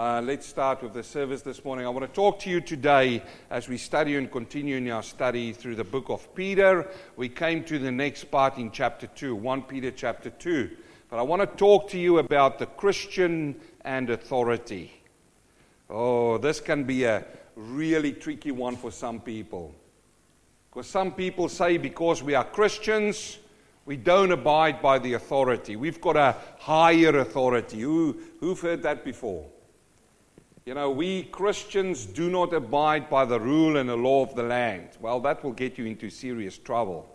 Uh, let's start with the service this morning. I want to talk to you today as we study and continue in our study through the book of Peter. We came to the next part in chapter 2, 1 Peter chapter 2. But I want to talk to you about the Christian and authority. Oh, this can be a really tricky one for some people. Because some people say because we are Christians, we don't abide by the authority. We've got a higher authority. Who, who've heard that before? You know, we Christians do not abide by the rule and the law of the land. Well, that will get you into serious trouble.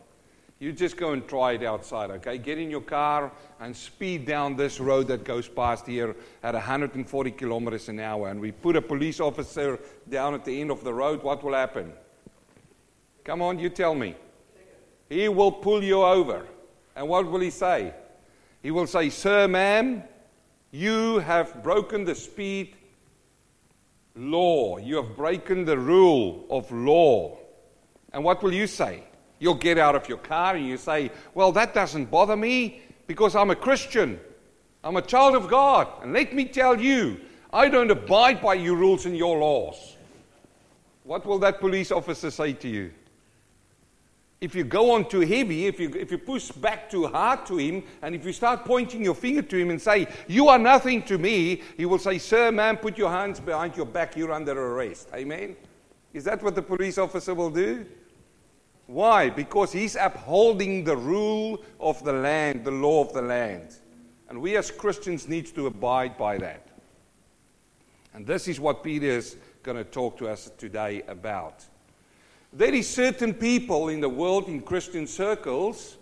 You just go and try it outside, okay? Get in your car and speed down this road that goes past here at 140 kilometers an hour. And we put a police officer down at the end of the road. What will happen? Come on, you tell me. He will pull you over. And what will he say? He will say, Sir, ma'am, you have broken the speed law. You have broken the rule of law. And what will you say? You'll get out of your car and you say, Well, that doesn't bother me because I'm a Christian. I'm a child of God. And let me tell you, I don't abide by your rules and your laws. What will that police officer say to you? If you go on too heavy, if you, if you push back too hard to him, and if you start pointing your finger to him and say, You are nothing to me, he will say, Sir, man, put your hands behind your back, you're under arrest. Amen? Is that what the police officer will do? Why? Because he's upholding the rule of the land, the law of the land. And we as Christians need to abide by that. And this is what Peter is going to talk to us today about. There is certain people in the world, in Christian circles,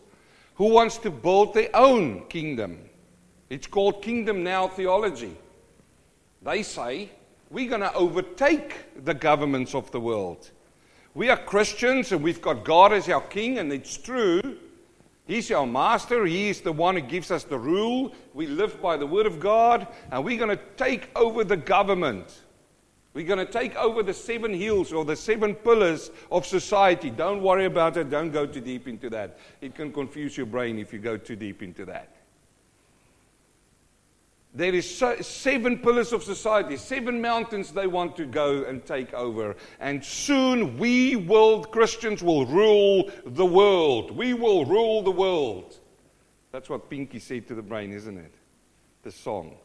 who wants to build their own kingdom. It's called kingdom now theology. They say, we're going to overtake the governments of the world. We are Christians and we've got God as our king, and it's true. He's our master. He is the one who gives us the rule. We live by the word of God, and we're going to take over the government. We're going to take over the seven hills or the seven pillars of society. Don't worry about it. Don't go too deep into that. It can confuse your brain if you go too deep into that. There is seven pillars of society, seven mountains they want to go and take over. And soon we will, Christians, will rule the world. We will rule the world. That's what Pinky said to the brain, isn't it? The song.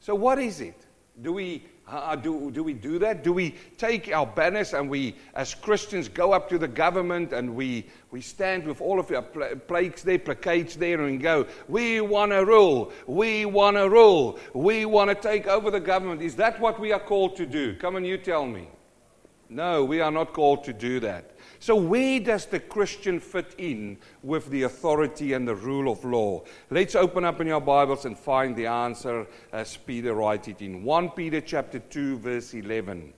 So, what is it? Do we uh, do, do we do that? Do we take our banners and we, as Christians, go up to the government and we, we stand with all of our pl- plaques there, placates there, and go, We want to rule. We want to rule. We want to take over the government. Is that what we are called to do? Come on, you tell me. No, we are not called to do that. So, where does the Christian fit in with the authority and the rule of law? Let's open up in your Bibles and find the answer as Peter writes it in 1 Peter chapter 2, verse 11.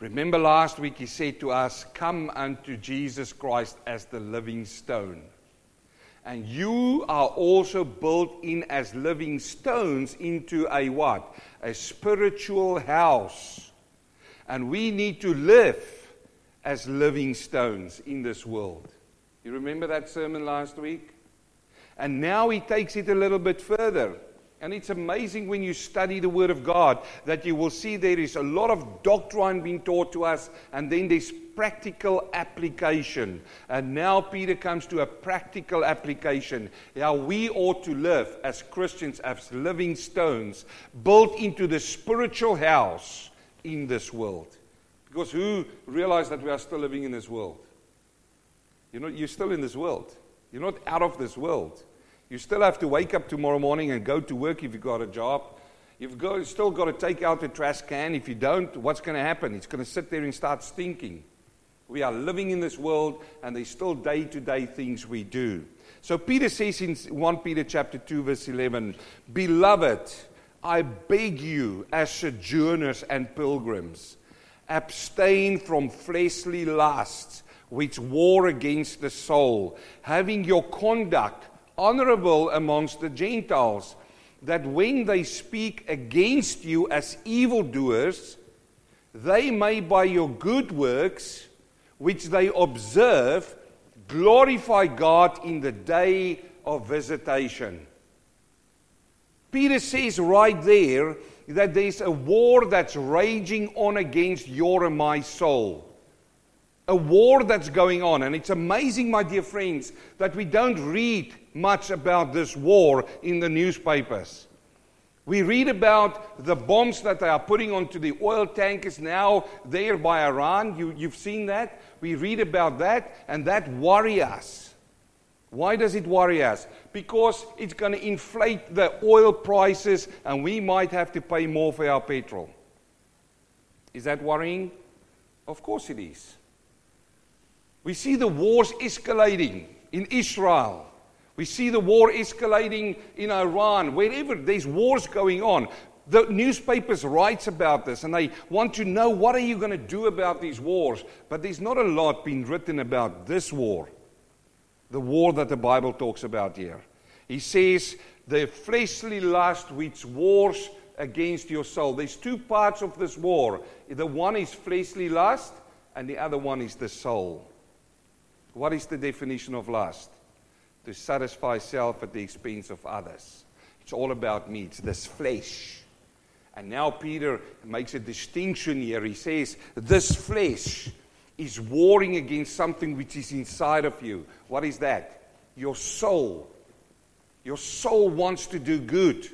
Remember last week he said to us, Come unto Jesus Christ as the living stone. And you are also built in as living stones into a what? A spiritual house. And we need to live as living stones in this world. You remember that sermon last week? And now he takes it a little bit further. And it's amazing when you study the Word of God that you will see there is a lot of doctrine being taught to us, and then there's practical application. And now Peter comes to a practical application how we ought to live as Christians, as living stones, built into the spiritual house in this world. Because who realized that we are still living in this world? You know, you're still in this world. You're not out of this world. You still have to wake up tomorrow morning and go to work if you've got a job. You've got, still got to take out the trash can. If you don't, what's going to happen? It's going to sit there and start stinking. We are living in this world, and there's still day to day things we do. So Peter says in 1 Peter chapter 2, verse 11, Beloved, I beg you as sojourners and pilgrims Abstain from fleshly lusts which war against the soul, having your conduct honorable amongst the Gentiles, that when they speak against you as evildoers, they may by your good works, which they observe, glorify God in the day of visitation. Peter says right there that there's a war that's raging on against your and my soul. A war that's going on. And it's amazing, my dear friends, that we don't read much about this war in the newspapers. We read about the bombs that they are putting onto the oil tankers now there by Iran. You, you've seen that. We read about that, and that worries us. Why does it worry us? Because it's going to inflate the oil prices, and we might have to pay more for our petrol. Is that worrying? Of course it is. We see the wars escalating in Israel. We see the war escalating in Iran, wherever there's wars going on. The newspapers writes about this and they want to know what are you going to do about these wars. But there's not a lot being written about this war. The war that the Bible talks about here. He says the fleshly lust which wars against your soul. There's two parts of this war. The one is fleshly lust and the other one is the soul. What is the definition of lust? to satisfy self at the expense of others. It's all about me, it's this flesh. And now Peter makes a distinction here. He says, This flesh is warring against something which is inside of you. What is that? Your soul. Your soul wants to do good.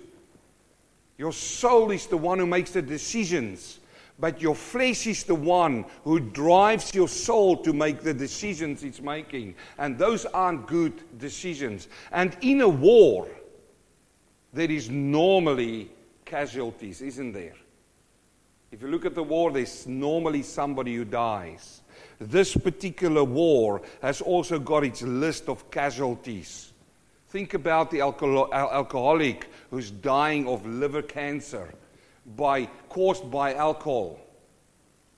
Your soul is the one who makes the decisions but your flesh is the one who drives your soul to make the decisions it's making. And those aren't good decisions. And in a war, there is normally casualties, isn't there? If you look at the war, there's normally somebody who dies. This particular war has also got its list of casualties. Think about the alcoholic who's dying of liver cancer by, caused by alcohol.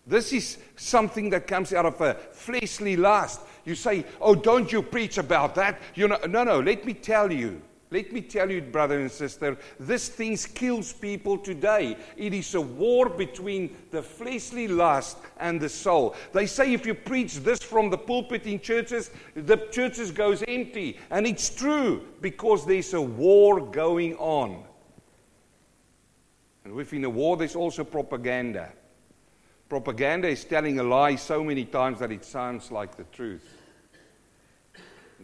This is something that comes out of a fleshly lust. You say, Oh, don't you preach about that? You know, no, no, let me tell you. Let me tell you, brother and sister, this thing kills people today. It is a war between the fleshly lust and the soul. They say if you preach this from the pulpit in churches, the churches goes empty. And it's true because there's a war going on. And within a war, there's also propaganda. Propaganda is telling a lie so many times that it sounds like the truth.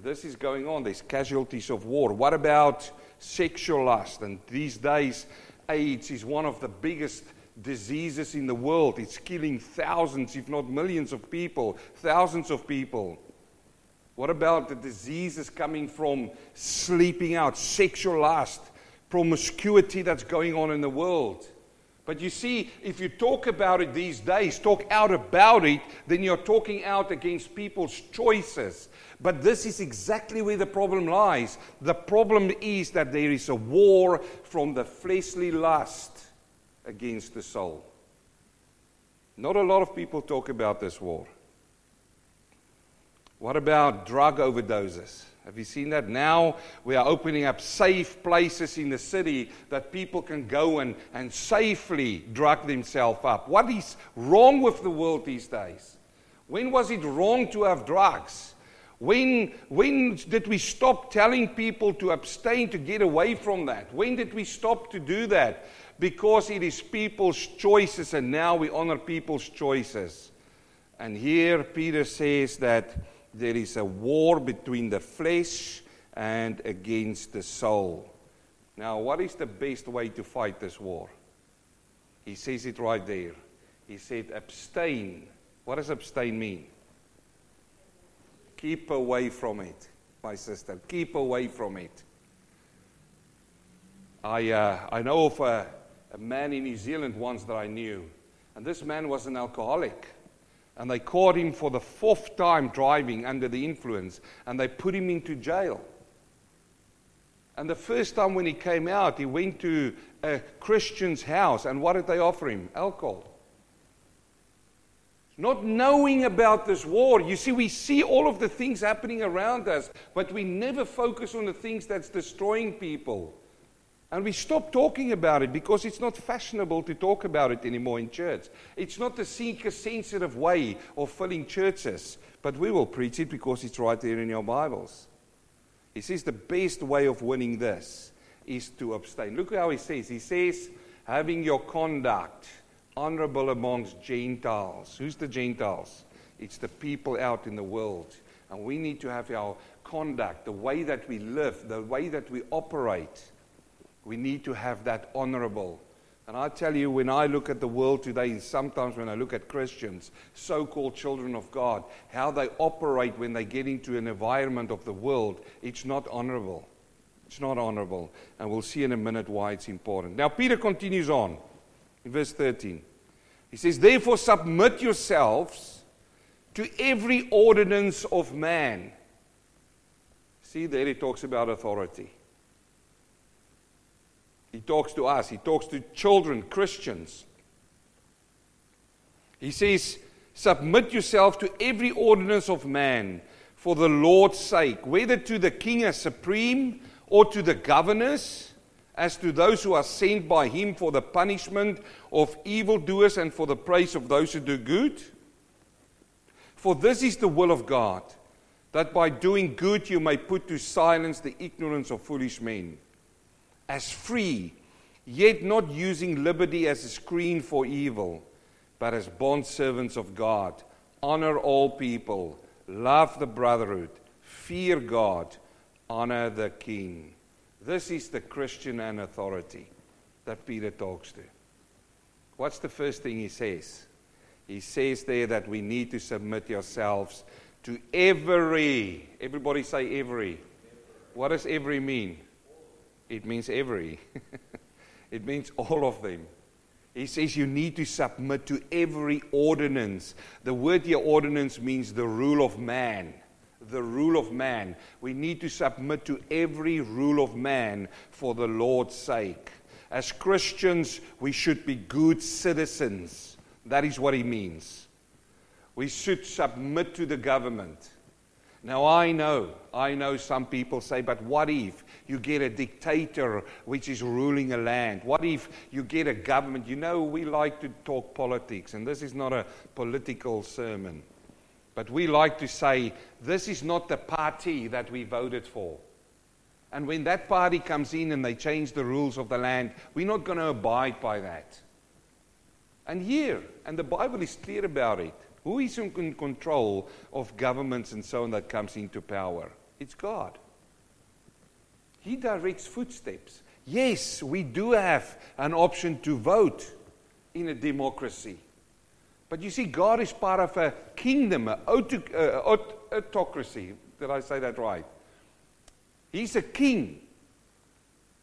This is going on. There's casualties of war. What about sexual lust? And these days, AIDS is one of the biggest diseases in the world. It's killing thousands, if not millions, of people, thousands of people. What about the diseases coming from sleeping out, sexual lust? promiscuity that's going on in the world. But you see, if you talk about it these days, talk out about it, then you're talking out against people's choices. But this is exactly where the problem lies. The problem is that there is a war from the fleshly lust against the soul. Not a lot of people talk about this war. What about drug overdoses? Have you seen that? Now we are opening up safe places in the city that people can go and, and safely drug themselves up. What is wrong with the world these days? When was it wrong to have drugs? When, when did we stop telling people to abstain, to get away from that? When did we stop to do that? Because it is people's choices, and now we honor people's choices. And here Peter says that there is a war between the flesh and against the soul. Now, what is the best way to fight this war? He says it right there. He said, abstain. What does abstain mean? Keep away from it, my sister. Keep away from it. I, uh, I know of a, a man in New Zealand once that I knew, and this man was an alcoholic and they caught him for the fourth time driving under the influence, and they put him into jail. And the first time when he came out, he went to a Christian's house, and what did they offer him? Alcohol. Not knowing about this war. You see, we see all of the things happening around us, but we never focus on the things that's destroying people. And we stop talking about it because it's not fashionable to talk about it anymore in church. It's not the sensitive way of filling churches, but we will preach it because it's right there in your Bibles. He says the best way of winning this is to abstain. Look how he says. He says, having your conduct honorable amongst Gentiles. Who's the Gentiles? It's the people out in the world. And we need to have our conduct, the way that we live, the way that we operate. We need to have that honorable. And I tell you, when I look at the world today, and sometimes when I look at Christians, so called children of God, how they operate when they get into an environment of the world, it's not honorable. It's not honorable. And we'll see in a minute why it's important. Now, Peter continues on in verse 13. He says, Therefore, submit yourselves to every ordinance of man. See, there he talks about authority. He talks to us, he talks to children, Christians. He says, Submit yourself to every ordinance of man for the Lord's sake, whether to the king as supreme or to the governors, as to those who are sent by him for the punishment of evildoers and for the praise of those who do good. For this is the will of God, that by doing good you may put to silence the ignorance of foolish men. As free, yet not using liberty as a screen for evil, but as bondservants of God. Honor all people, love the brotherhood, fear God honor the king. This is the Christian and authority that Peter talks to. What's the first thing he says? He says there that we need to submit yourselves to every. Everybody say every. What does every mean? It means every. it means all of them. He says you need to submit to every ordinance. The word here, ordinance, means the rule of man the rule of man. We need to submit to every rule of man for the Lord's sake. As Christians, we should be good citizens. That is what he means. We should submit to the government. Now, I know, I know some people say, but what if you get a dictator which is ruling a land? What if you get a government? You know, we like to talk politics, and this is not a political sermon. But we like to say, this is not the party that we voted for. And when that party comes in and they change the rules of the land, we're not going to abide by that. And here, and the Bible is clear about it, who is in control of governments and so on that comes into power? It's God. He directs footsteps. Yes, we do have an option to vote in a democracy. But you see, God is part of a kingdom, an uh, autocracy. Did I say that right? He's a king.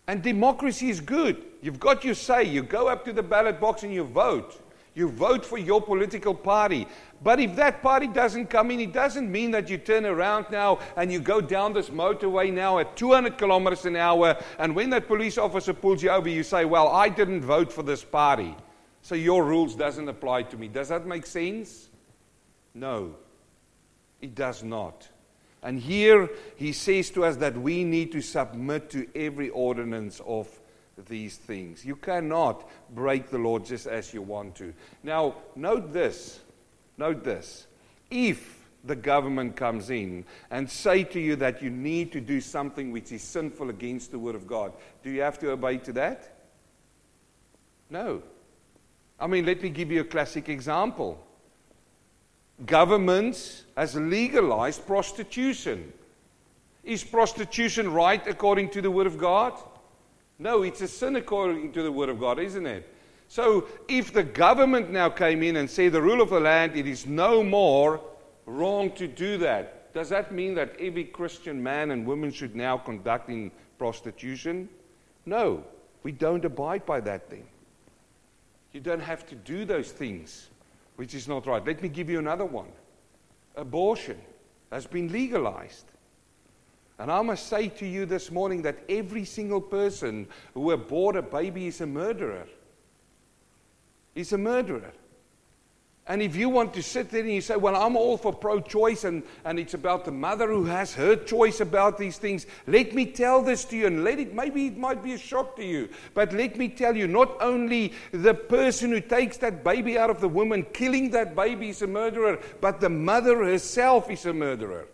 And democracy is good. You've got your say. You go up to the ballot box and you vote. You vote for your political party. But if that party doesn't come in, it doesn't mean that you turn around now and you go down this motorway now at 200 kilometers an hour. And when that police officer pulls you over, you say, Well, I didn't vote for this party. So your rules doesn't apply to me. Does that make sense? No. It does not. And here he says to us that we need to submit to every ordinance of these things. You cannot break the law just as you want to. Now, note this. Note this. If the government comes in and say to you that you need to do something which is sinful against the word of God, do you have to obey to that? No. I mean, let me give you a classic example. Governments has legalized prostitution. Is prostitution right according to the Word of God? No, it's a sin according to the Word of God, isn't it? So if the government now came in and said the rule of the land, it is no more wrong to do that. Does that mean that every Christian man and woman should now conduct in prostitution? No, we don't abide by that thing. You don't have to do those things, which is not right. Let me give you another one abortion has been legalized. And I must say to you this morning that every single person who aborted a baby is a murderer. He's a murderer. And if you want to sit there and you say, Well, I'm all for pro choice and, and it's about the mother who has her choice about these things, let me tell this to you and let it, maybe it might be a shock to you, but let me tell you, not only the person who takes that baby out of the woman, killing that baby is a murderer, but the mother herself is a murderer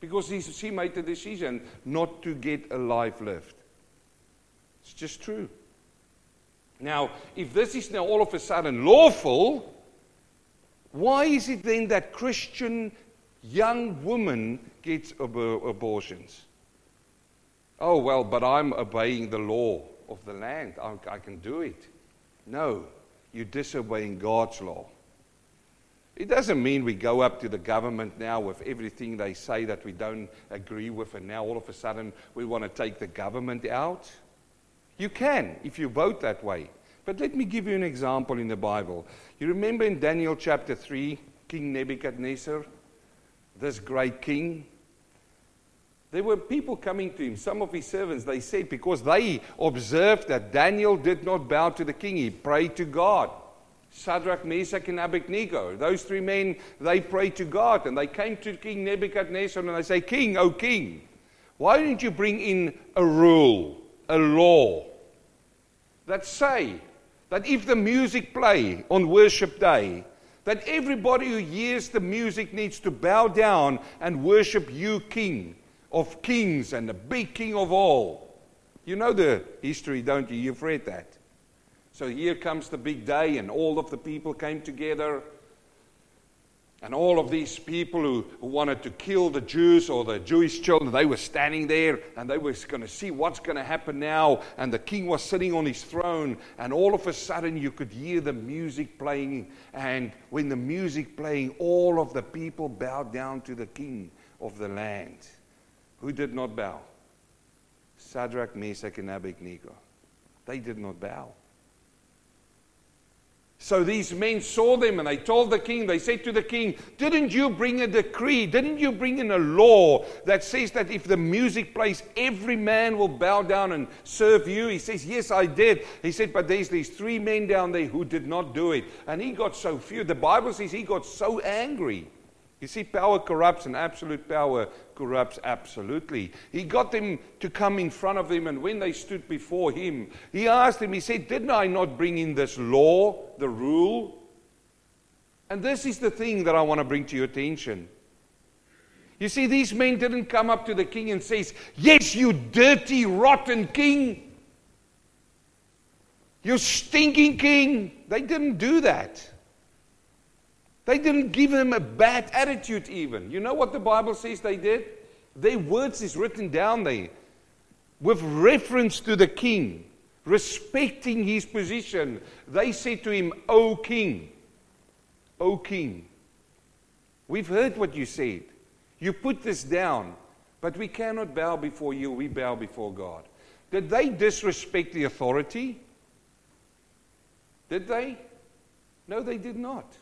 because she made the decision not to get a life lived. It's just true. Now, if this is now all of a sudden lawful, why is it then that Christian young women get ab- abortions? Oh, well, but I'm obeying the law of the land. I, I can do it. No, you're disobeying God's law. It doesn't mean we go up to the government now with everything they say that we don't agree with, and now all of a sudden we want to take the government out. You can if you vote that way. But let me give you an example in the Bible. You remember in Daniel chapter 3, King Nebuchadnezzar, this great king? There were people coming to him, some of his servants, they said, because they observed that Daniel did not bow to the king, he prayed to God. Shadrach, Meshach, and Abednego. Those three men, they prayed to God and they came to King Nebuchadnezzar and they say, King, O king, why didn't you bring in a rule, a law that say that if the music play on worship day, that everybody who hears the music needs to bow down and worship you, King of kings and the big King of all. You know the history, don't you? You've read that. So here comes the big day, and all of the people came together. And all of these people who, who, wanted to kill the Jews or the Jewish children, they were standing there and they were going to see what's going to happen now. And the king was sitting on his throne, and all of a sudden you could hear the music playing. And when the music playing, all of the people bowed down to the king of the land. Who did not bow? Shadrach, Meshach, and Abednego. They did not bow. So these men saw them and they told the king, they said to the king, Didn't you bring a decree? Didn't you bring in a law that says that if the music plays, every man will bow down and serve you? He says, Yes, I did. He said, But there's these three men down there who did not do it. And he got so few. The Bible says he got so angry. You see, power corrupts, and absolute power corrupts absolutely. He got them to come in front of him, and when they stood before him, he asked him, He said, Didn't I not bring in this law, the rule? And this is the thing that I want to bring to your attention. You see, these men didn't come up to the king and says, Yes, you dirty, rotten king. You stinking king. They didn't do that. They didn't give him a bad attitude, even. You know what the Bible says they did? Their words is written down there with reference to the king, respecting his position. They said to him, O king, O king, we've heard what you said. You put this down, but we cannot bow before you, we bow before God. Did they disrespect the authority? Did they? No, they did not.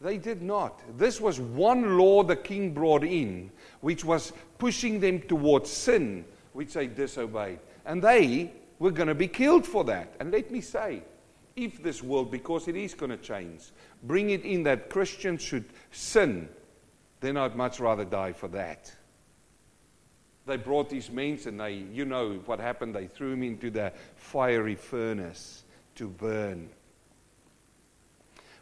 They did not. This was one law the king brought in, which was pushing them towards sin, which they disobeyed. And they were going to be killed for that. And let me say, if this world, because it is going to change, bring it in that Christians should sin, then I'd much rather die for that. They brought these men and they, you know what happened, they threw him into the fiery furnace to burn.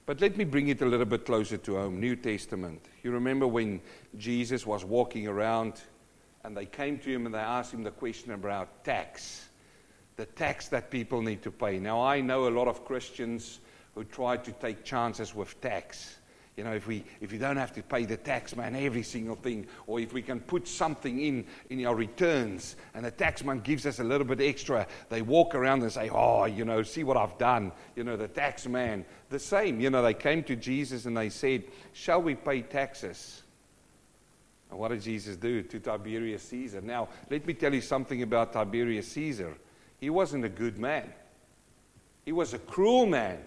But let me bring it a little bit closer to home New Testament. You remember when Jesus was walking around and they came to him and they asked him the question about tax, the tax that people need to pay. Now, I know a lot of Christians who try to take chances with tax. You know, if we, if we don't have to pay the tax man every single thing, or if we can put something in in our returns and the tax man gives us a little bit extra, they walk around and say, Oh, you know, see what I've done. You know, the tax man. The same, you know, they came to Jesus and they said, Shall we pay taxes? And what did Jesus do to Tiberius Caesar? Now, let me tell you something about Tiberius Caesar. He wasn't a good man, he was a cruel man.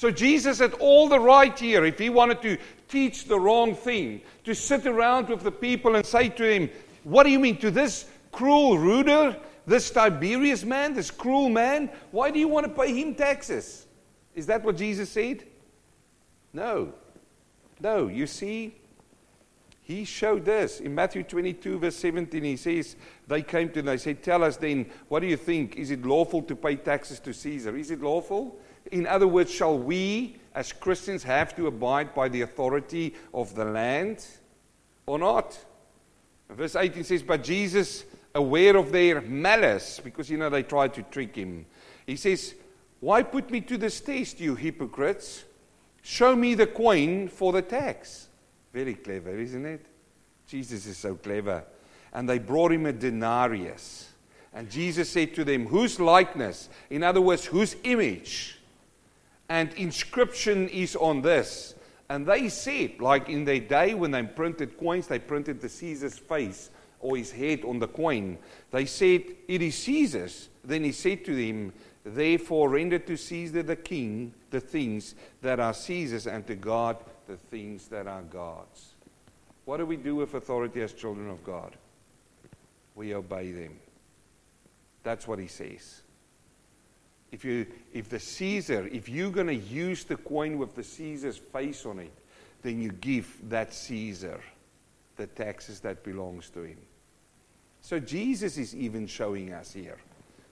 So Jesus had all the right here, if he wanted to teach the wrong thing, to sit around with the people and say to him, What do you mean to this cruel ruler, this Tiberius man, this cruel man? Why do you want to pay him taxes? Is that what Jesus said? No. No. You see, he showed this in Matthew 22, verse 17. He says, They came to him, they said, Tell us then, what do you think? Is it lawful to pay taxes to Caesar? Is it lawful? In other words, shall we as Christians have to abide by the authority of the land or not? Verse 18 says, But Jesus aware of their malice, because, you know, they tried to trick him. He says, Why put me to this test, you hypocrites? Show me the coin for the tax. Very clever, isn't it? Jesus is so clever. And they brought him a denarius. And Jesus said to them, Whose likeness? In other words, whose image and inscription is on this? And they said, like in their day when they printed coins, they printed the Caesar's face or his head on the coin. They said, It is Caesar's. Then he said to them, Therefore render to Caesar the king the things that are Caesar's, and to God the things that are God's. What do we do with authority as children of God? We obey them. That's what he says. If, you, if the Caesar, if you're going to use the coin with the Caesar's face on it, then you give that Caesar the taxes that belongs to him. So Jesus is even showing us here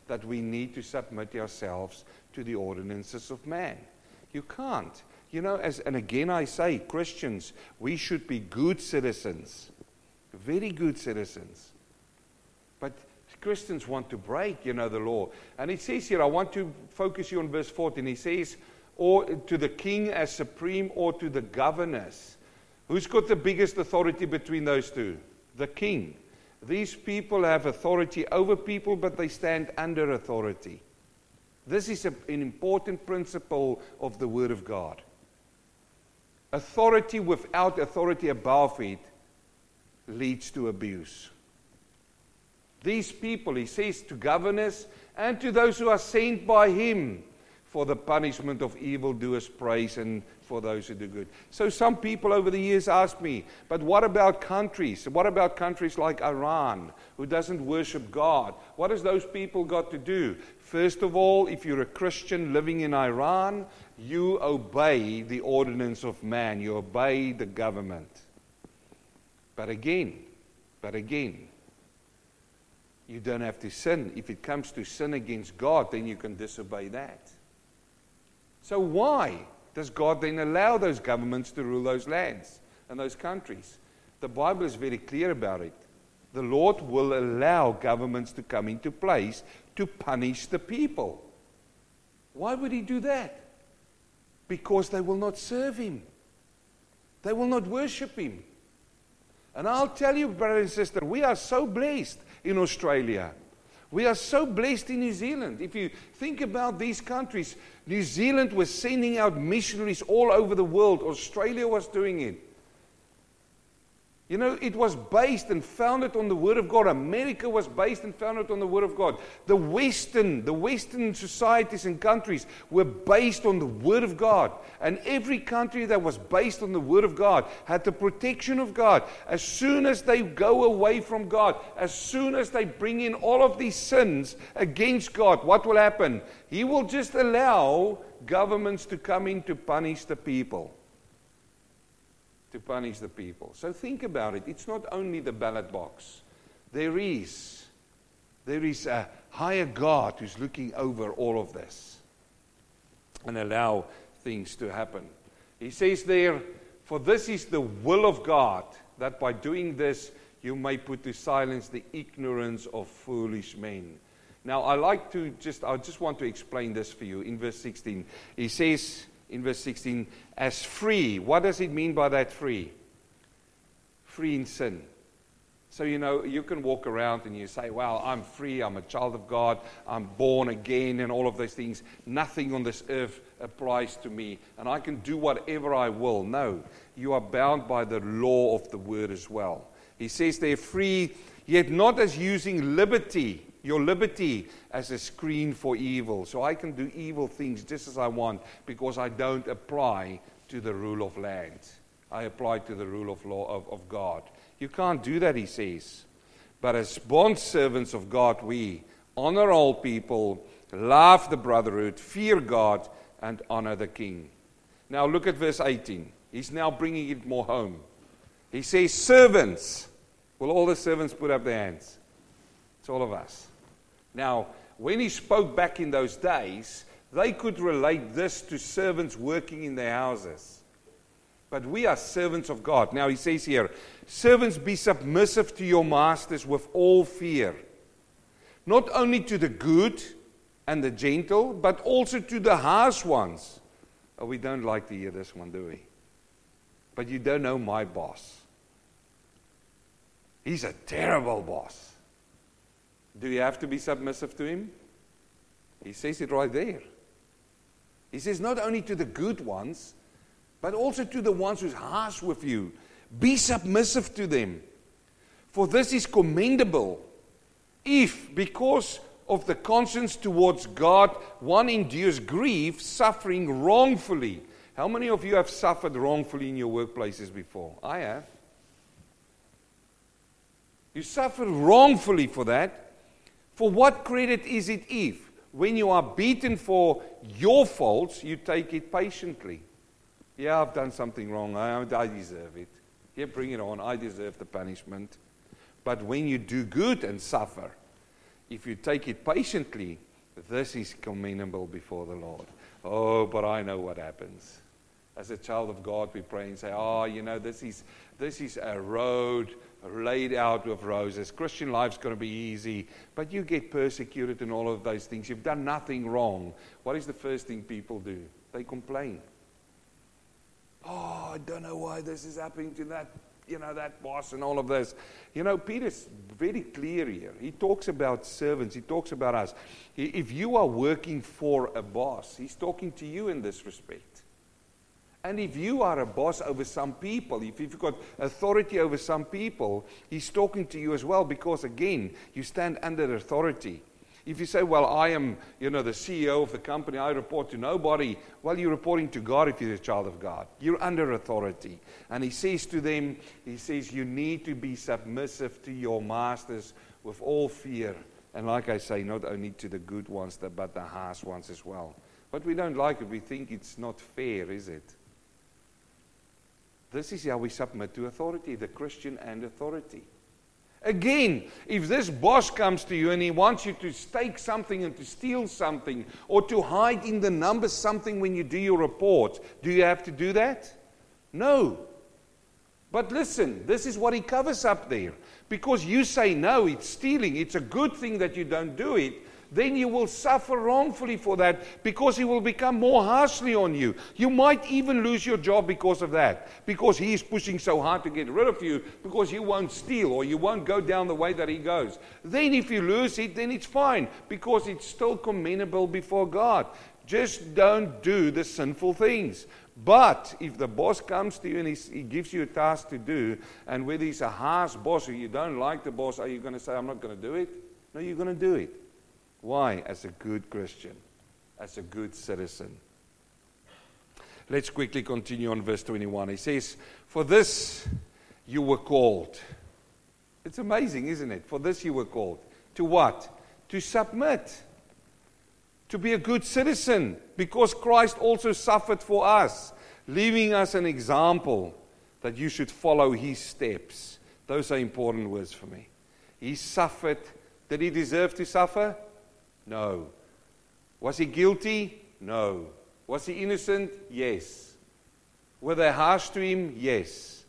that we need to submit ourselves to the ordinances of man. You can't. You know, as, and again I say, Christians, we should be good citizens, very good citizens. But Christians want to break, you know, the law. And it says here, I want to focus you on verse 14. He says, or to the king as supreme, or to the governors. Who's got the biggest authority between those two? The king. These people have authority over people, but they stand under authority. This is a, an important principle of the Word of God. Authority without authority above it leads to abuse. These people, he says, to governors and to those who are sent by him for the punishment of evildoers, praise, and for those who do good. So some people over the years ask me, but what about countries? What about countries like Iran, who doesn't worship God? What has those people got to do? First of all, if you're a Christian living in Iran, you obey the ordinance of man, you obey the government. But again, but again, you don't have to sin. If it comes to sin against God, then you can disobey that. So, why does God then allow those governments to rule those lands and those countries? The Bible is very clear about it. The Lord will allow governments to come into place to punish the people. Why would He do that? Because they will not serve Him, they will not worship Him. And I'll tell you, brother and sister, we are so blessed in Australia. We are so blessed in New Zealand. If you think about these countries, New Zealand was sending out missionaries all over the world, Australia was doing it. You know, it was based and founded on the Word of God. America was based and founded on the Word of God. The Western, the Western societies and countries were based on the Word of God. And every country that was based on the Word of God had the protection of God. As soon as they go away from God, as soon as they bring in all of these sins against God, what will happen? He will just allow governments to come in to punish the people to punish the people. So think about it. It's not only the ballot box. There is, there is a higher God who's looking over all of this and allow things to happen. He says there, For this is the will of God, that by doing this you may put to silence the ignorance of foolish men. Now, I like to just, I just want to explain this for you in verse 16. He says, in verse 16 as free. What does it mean by that free? Free in sin. So, you know, you can walk around and you say, Well, I'm free, I'm a child of God, I'm born again, and all of those things. Nothing on this earth applies to me, and I can do whatever I will. No, you are bound by the law of the word as well. He says they're free, yet not as using liberty your liberty as a screen for evil. So I can do evil things just as I want because I don't apply to the rule of land. I apply to the rule of law of, of God. You can't do that, he says. But as bond servants of God, we honor all people, love the brotherhood, fear God, and honor the king. Now look at verse 18. He's now bringing it more home. He says, Servants. Will all the servants put up their hands? It's all of us. Now, when he spoke back in those days, they could relate this to servants working in their houses. But we are servants of God. Now, he says here, Servants, be submissive to your masters with all fear. not only to the good and the gentle, but also to the harsh ones. Oh, we don't like to hear this one, do we? But you don't know my boss. He's a terrible boss. Do you have to be submissive to him? He says it right there. He says, not only to the good ones, but also to the ones who's harsh with you. Be submissive to them. For this is commendable if, because of the conscience towards God, one endures grief, suffering wrongfully. How many of you have suffered wrongfully in your workplaces before? I have. You suffer wrongfully for that. For what credit is it if, when you are beaten for your faults, you take it patiently? Yeah, I've done something wrong. I, I deserve it. Yeah, bring it on. I deserve the punishment. But when you do good and suffer, if you take it patiently, this is commendable before the Lord. Oh, but I know what happens. As a child of God, we pray and say, Oh, you know, this is, this is a road laid out with roses. Christian life's going to be easy, but you get persecuted and all of those things. You've done nothing wrong. What is the first thing people do? They complain. Oh, I don't know why this is happening to that, you know, that boss and all of this. You know, Peter's very clear here. He talks about servants. He talks about us. If you are working for a boss, he's talking to you in this respect. And if you are a boss over some people, if you've got authority over some people, he's talking to you as well because, again, you stand under authority. If you say, Well, I am, you know, the CEO of the company, I report to nobody, well, you're reporting to God if you're a child of God. You're under authority. And he says to them, He says, You need to be submissive to your masters with all fear. And like I say, not only to the good ones, but the harsh ones as well. But we don't like it. We think it's not fair, is it? This is how we submit to authority, the Christian and authority. Again, if this boss comes to you and he wants you to stake something and to steal something or to hide in the numbers something when you do your report, do you have to do that? No. But listen, this is what he covers up there. Because you say no, it's stealing. It's a good thing that you don't do it then you will suffer wrongfully for that because he will become more harshly on you. You might even lose your job because of that, because he is pushing so hard to get rid of you because you won't steal or you won't go down the way that he goes. Then, if you lose it, then it's fine because it's still commendable before God. Just don't do the sinful things. But if the boss comes to you and he gives you a task to do, and whether he's a harsh boss or you don't like the boss, are you going to say, I'm not going to do it? No, you're going to do it. Why? As a good Christian, as a good citizen. Let's quickly continue on verse 21. He says, For this you were called. It's amazing, isn't it? For this you were called. To what? To submit. To be a good citizen, because Christ also suffered for us, leaving us an example that you should follow his steps. Those are important words for me. He suffered. Did he deserve to suffer? No. Was he guilty? No. Was he innocent? Yes. Were they harsh to him? Yes.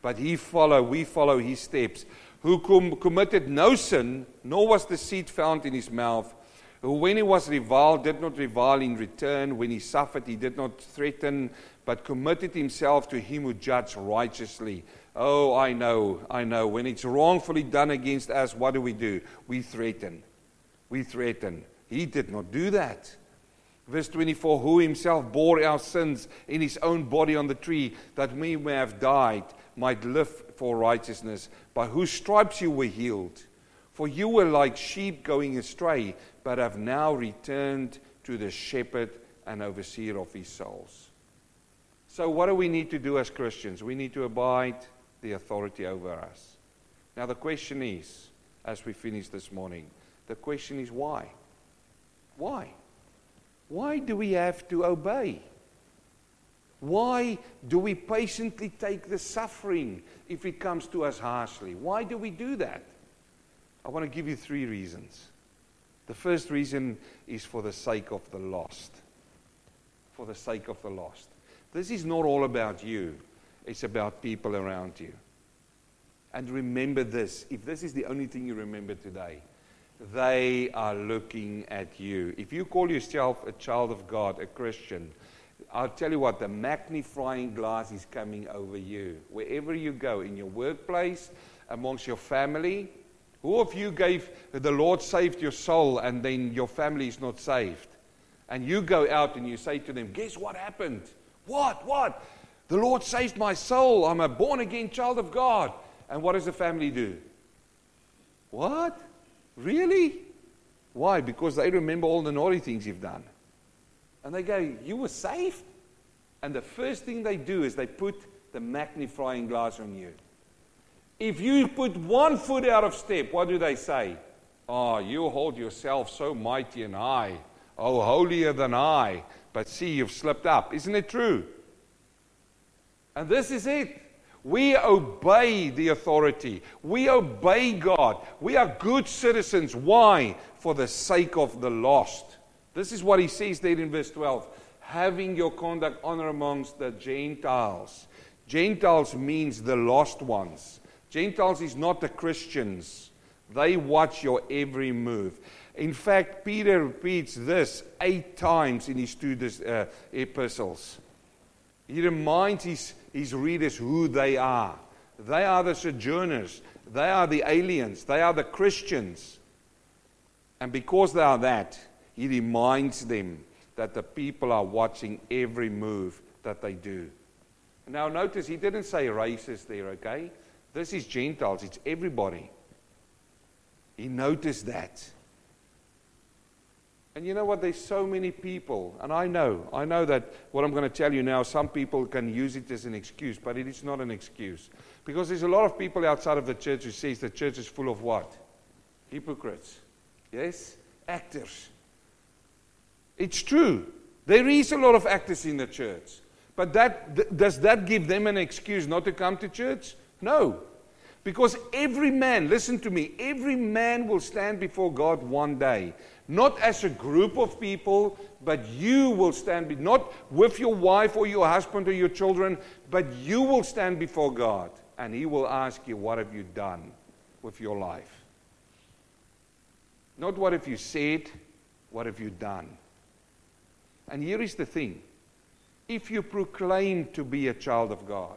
But he followed, we follow his steps. Who com- committed no sin, nor was deceit found in his mouth. Who, when he was reviled, did not revile in return. When he suffered, he did not threaten, but committed himself to him who judged righteously. Oh, I know, I know. When it's wrongfully done against us, what do we do? We threaten we threaten. He did not do that. Verse 24 Who himself bore our sins in his own body on the tree, that we may have died, might live for righteousness, by whose stripes you were healed. For you were like sheep going astray, but have now returned to the shepherd and overseer of his souls. So, what do we need to do as Christians? We need to abide the authority over us. Now, the question is, as we finish this morning, the question is why? Why? Why do we have to obey? Why do we patiently take the suffering if it comes to us harshly? Why do we do that? I want to give you three reasons. The first reason is for the sake of the lost. For the sake of the lost. This is not all about you, it's about people around you. And remember this if this is the only thing you remember today, they are looking at you. If you call yourself a child of God, a Christian, I'll tell you what, the magnifying glass is coming over you. Wherever you go, in your workplace, amongst your family, who of you gave the Lord saved your soul and then your family is not saved? And you go out and you say to them, Guess what happened? What? What? The Lord saved my soul. I'm a born again child of God. And what does the family do? What? Really? Why? Because they remember all the naughty things you've done. And they go, You were saved? And the first thing they do is they put the magnifying glass on you. If you put one foot out of step, what do they say? Oh, you hold yourself so mighty and high. Oh, holier than I. But see, you've slipped up. Isn't it true? And this is it. We obey the authority. We obey God. We are good citizens. Why? For the sake of the lost. This is what he says there in verse 12. Having your conduct honor amongst the Gentiles. Gentiles means the lost ones. Gentiles is not the Christians. They watch your every move. In fact, Peter repeats this eight times in his two uh, epistles. He reminds his, his readers who they are. They are the sojourners, they are the aliens, they are the Christians. And because they are that, he reminds them that the people are watching every move that they do. Now, notice he didn't say races there, okay? This is Gentiles, it's everybody. He noticed that. And you know what? There's so many people, and I know, I know that what I'm going to tell you now, some people can use it as an excuse, but it is not an excuse. Because there's a lot of people outside of the church who says the church is full of what? Hypocrites. Yes? Actors. It's true. There is a lot of actors in the church. But that, th- does that give them an excuse not to come to church? No. Because every man, listen to me, every man will stand before God one day. Not as a group of people, but you will stand, be- not with your wife or your husband or your children, but you will stand before God. And He will ask you, What have you done with your life? Not what have you said, what have you done? And here is the thing if you proclaim to be a child of God,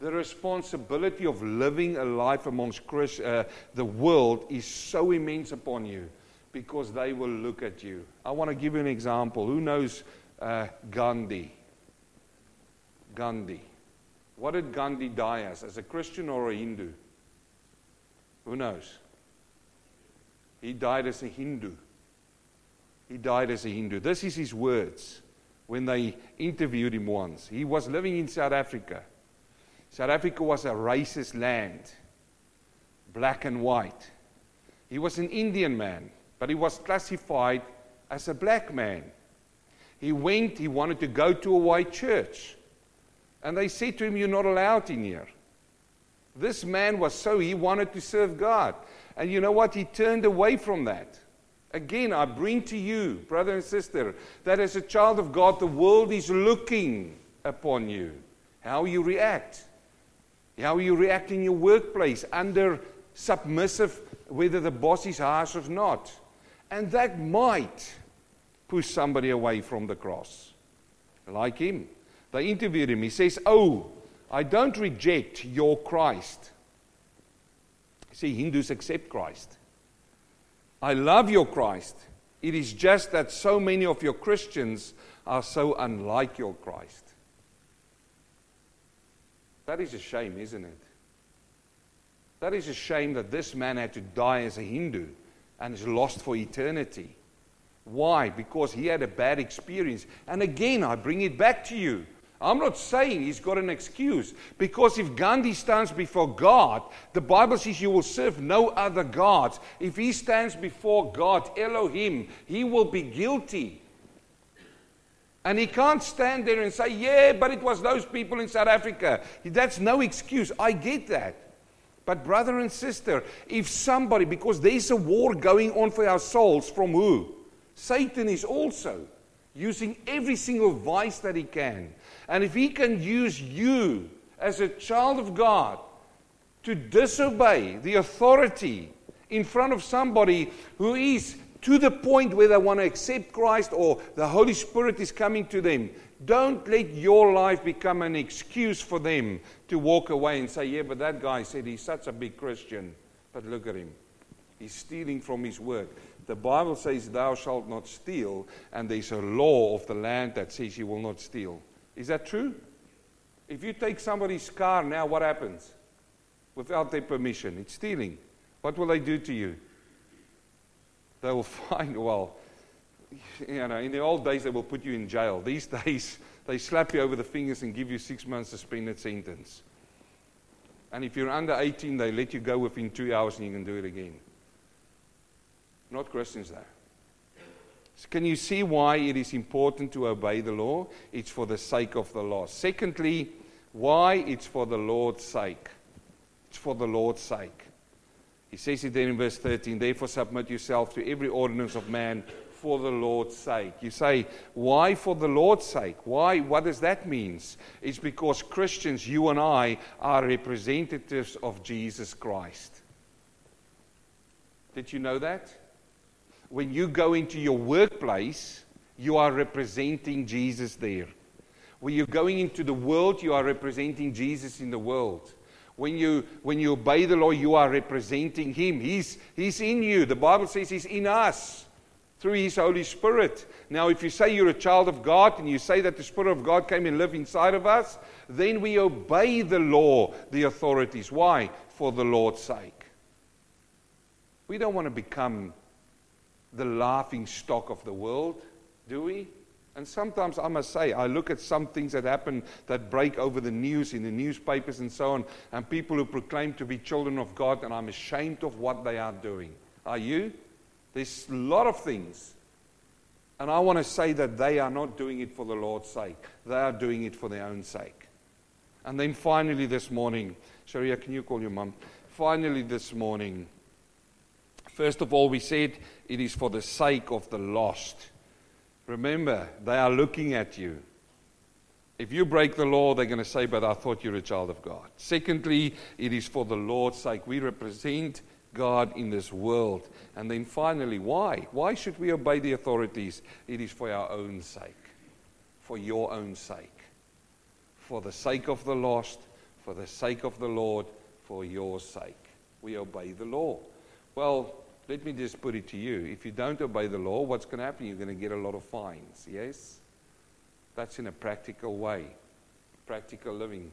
the responsibility of living a life amongst Chris, uh, the world is so immense upon you because they will look at you. I want to give you an example. Who knows uh, Gandhi? Gandhi. What did Gandhi die as? As a Christian or a Hindu? Who knows? He died as a Hindu. He died as a Hindu. This is his words when they interviewed him once. He was living in South Africa. South Africa was a racist land, black and white. He was an Indian man, but he was classified as a black man. He went, he wanted to go to a white church. And they said to him, You're not allowed in here. This man was so, he wanted to serve God. And you know what? He turned away from that. Again, I bring to you, brother and sister, that as a child of God, the world is looking upon you. How you react. How you react in your workplace under submissive, whether the boss is harsh or not. And that might push somebody away from the cross. Like him. They interviewed him. He says, Oh, I don't reject your Christ. See, Hindus accept Christ. I love your Christ. It is just that so many of your Christians are so unlike your Christ. That is a shame, isn't it? That is a shame that this man had to die as a Hindu and is lost for eternity. Why? Because he had a bad experience. And again, I bring it back to you. I'm not saying he's got an excuse. Because if Gandhi stands before God, the Bible says you will serve no other gods. If he stands before God, Elohim, he will be guilty. And he can't stand there and say, Yeah, but it was those people in South Africa. That's no excuse. I get that. But, brother and sister, if somebody, because there's a war going on for our souls from who? Satan is also using every single vice that he can. And if he can use you as a child of God to disobey the authority in front of somebody who is to the point where they want to accept Christ or the Holy Spirit is coming to them, don't let your life become an excuse for them to walk away and say, Yeah, but that guy said he's such a big Christian. But look at him. He's stealing from his work. The Bible says, Thou shalt not steal, and there's a law of the land that says you will not steal. Is that true? If you take somebody's car now, what happens? Without their permission, it's stealing. What will they do to you? They will find, well, you know, in the old days, they will put you in jail. These days, they slap you over the fingers and give you six months suspended sentence. And if you're under 18, they let you go within two hours and you can do it again. Not Christians, though. So can you see why it is important to obey the law? It's for the sake of the law. Secondly, why it's for the Lord's sake. It's for the Lord's sake. He says it there in verse 13, therefore submit yourself to every ordinance of man for the Lord's sake. You say, why for the Lord's sake? Why? What does that mean? It's because Christians, you and I, are representatives of Jesus Christ. Did you know that? When you go into your workplace, you are representing Jesus there. When you're going into the world, you are representing Jesus in the world. When you, when you obey the law, you are representing Him. He's, he's in you. The Bible says He's in us through His Holy Spirit. Now, if you say you're a child of God and you say that the Spirit of God came and lived inside of us, then we obey the law, the authorities. Why? For the Lord's sake. We don't want to become the laughing stock of the world, do we? And sometimes I must say, I look at some things that happen that break over the news in the newspapers and so on, and people who proclaim to be children of God, and I'm ashamed of what they are doing. Are you? There's a lot of things. And I want to say that they are not doing it for the Lord's sake, they are doing it for their own sake. And then finally this morning, Sharia, can you call your mum? Finally this morning, first of all, we said it is for the sake of the lost. Remember, they are looking at you. If you break the law, they're going to say, But I thought you're a child of God. Secondly, it is for the Lord's sake. We represent God in this world. And then finally, why? Why should we obey the authorities? It is for our own sake, for your own sake, for the sake of the lost, for the sake of the Lord, for your sake. We obey the law. Well, let me just put it to you. If you don't obey the law, what's going to happen? You're going to get a lot of fines, yes? That's in a practical way, practical living.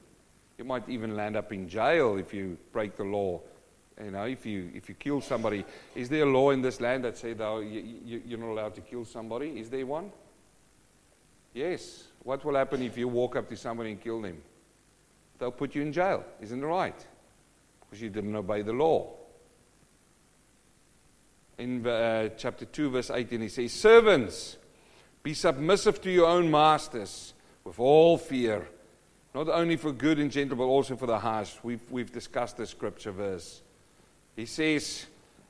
You might even land up in jail if you break the law you know, if you, if you kill somebody, is there a law in this land that says oh, you, you, you're not allowed to kill somebody? Is there one? Yes. What will happen if you walk up to somebody and kill them? They'll put you in jail. Isn't it right? Because you didn't obey the law. In uh, chapter 2, verse 18, he says, Servants, be submissive to your own masters with all fear, not only for good and gentle, but also for the harsh. We've, we've discussed this scripture verse. He says,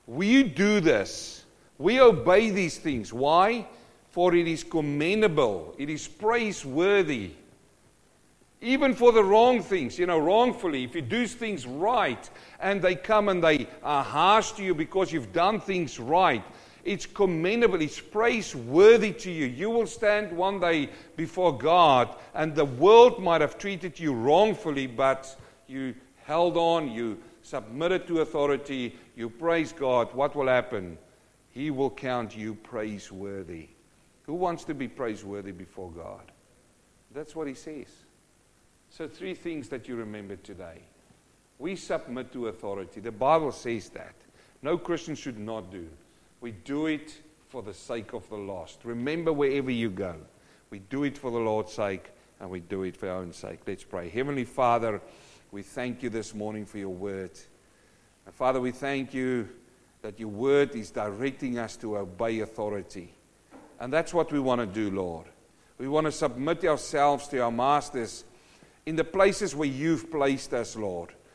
We do this. We obey these things. Why? For it is commendable, it is praiseworthy. Even for the wrong things, you know, wrongfully, if you do things right and they come and they are harsh to you because you've done things right, it's commendable, it's praiseworthy to you. You will stand one day before God, and the world might have treated you wrongfully, but you held on, you submitted to authority, you praise God, what will happen? He will count you praiseworthy. Who wants to be praiseworthy before God? That's what he says. So, three things that you remember today. We submit to authority. The Bible says that. No Christian should not do. We do it for the sake of the lost. Remember wherever you go. We do it for the Lord's sake and we do it for our own sake. Let's pray. Heavenly Father, we thank you this morning for your word. And Father, we thank you that your word is directing us to obey authority. And that's what we want to do, Lord. We want to submit ourselves to our masters in the places where you've placed us, Lord.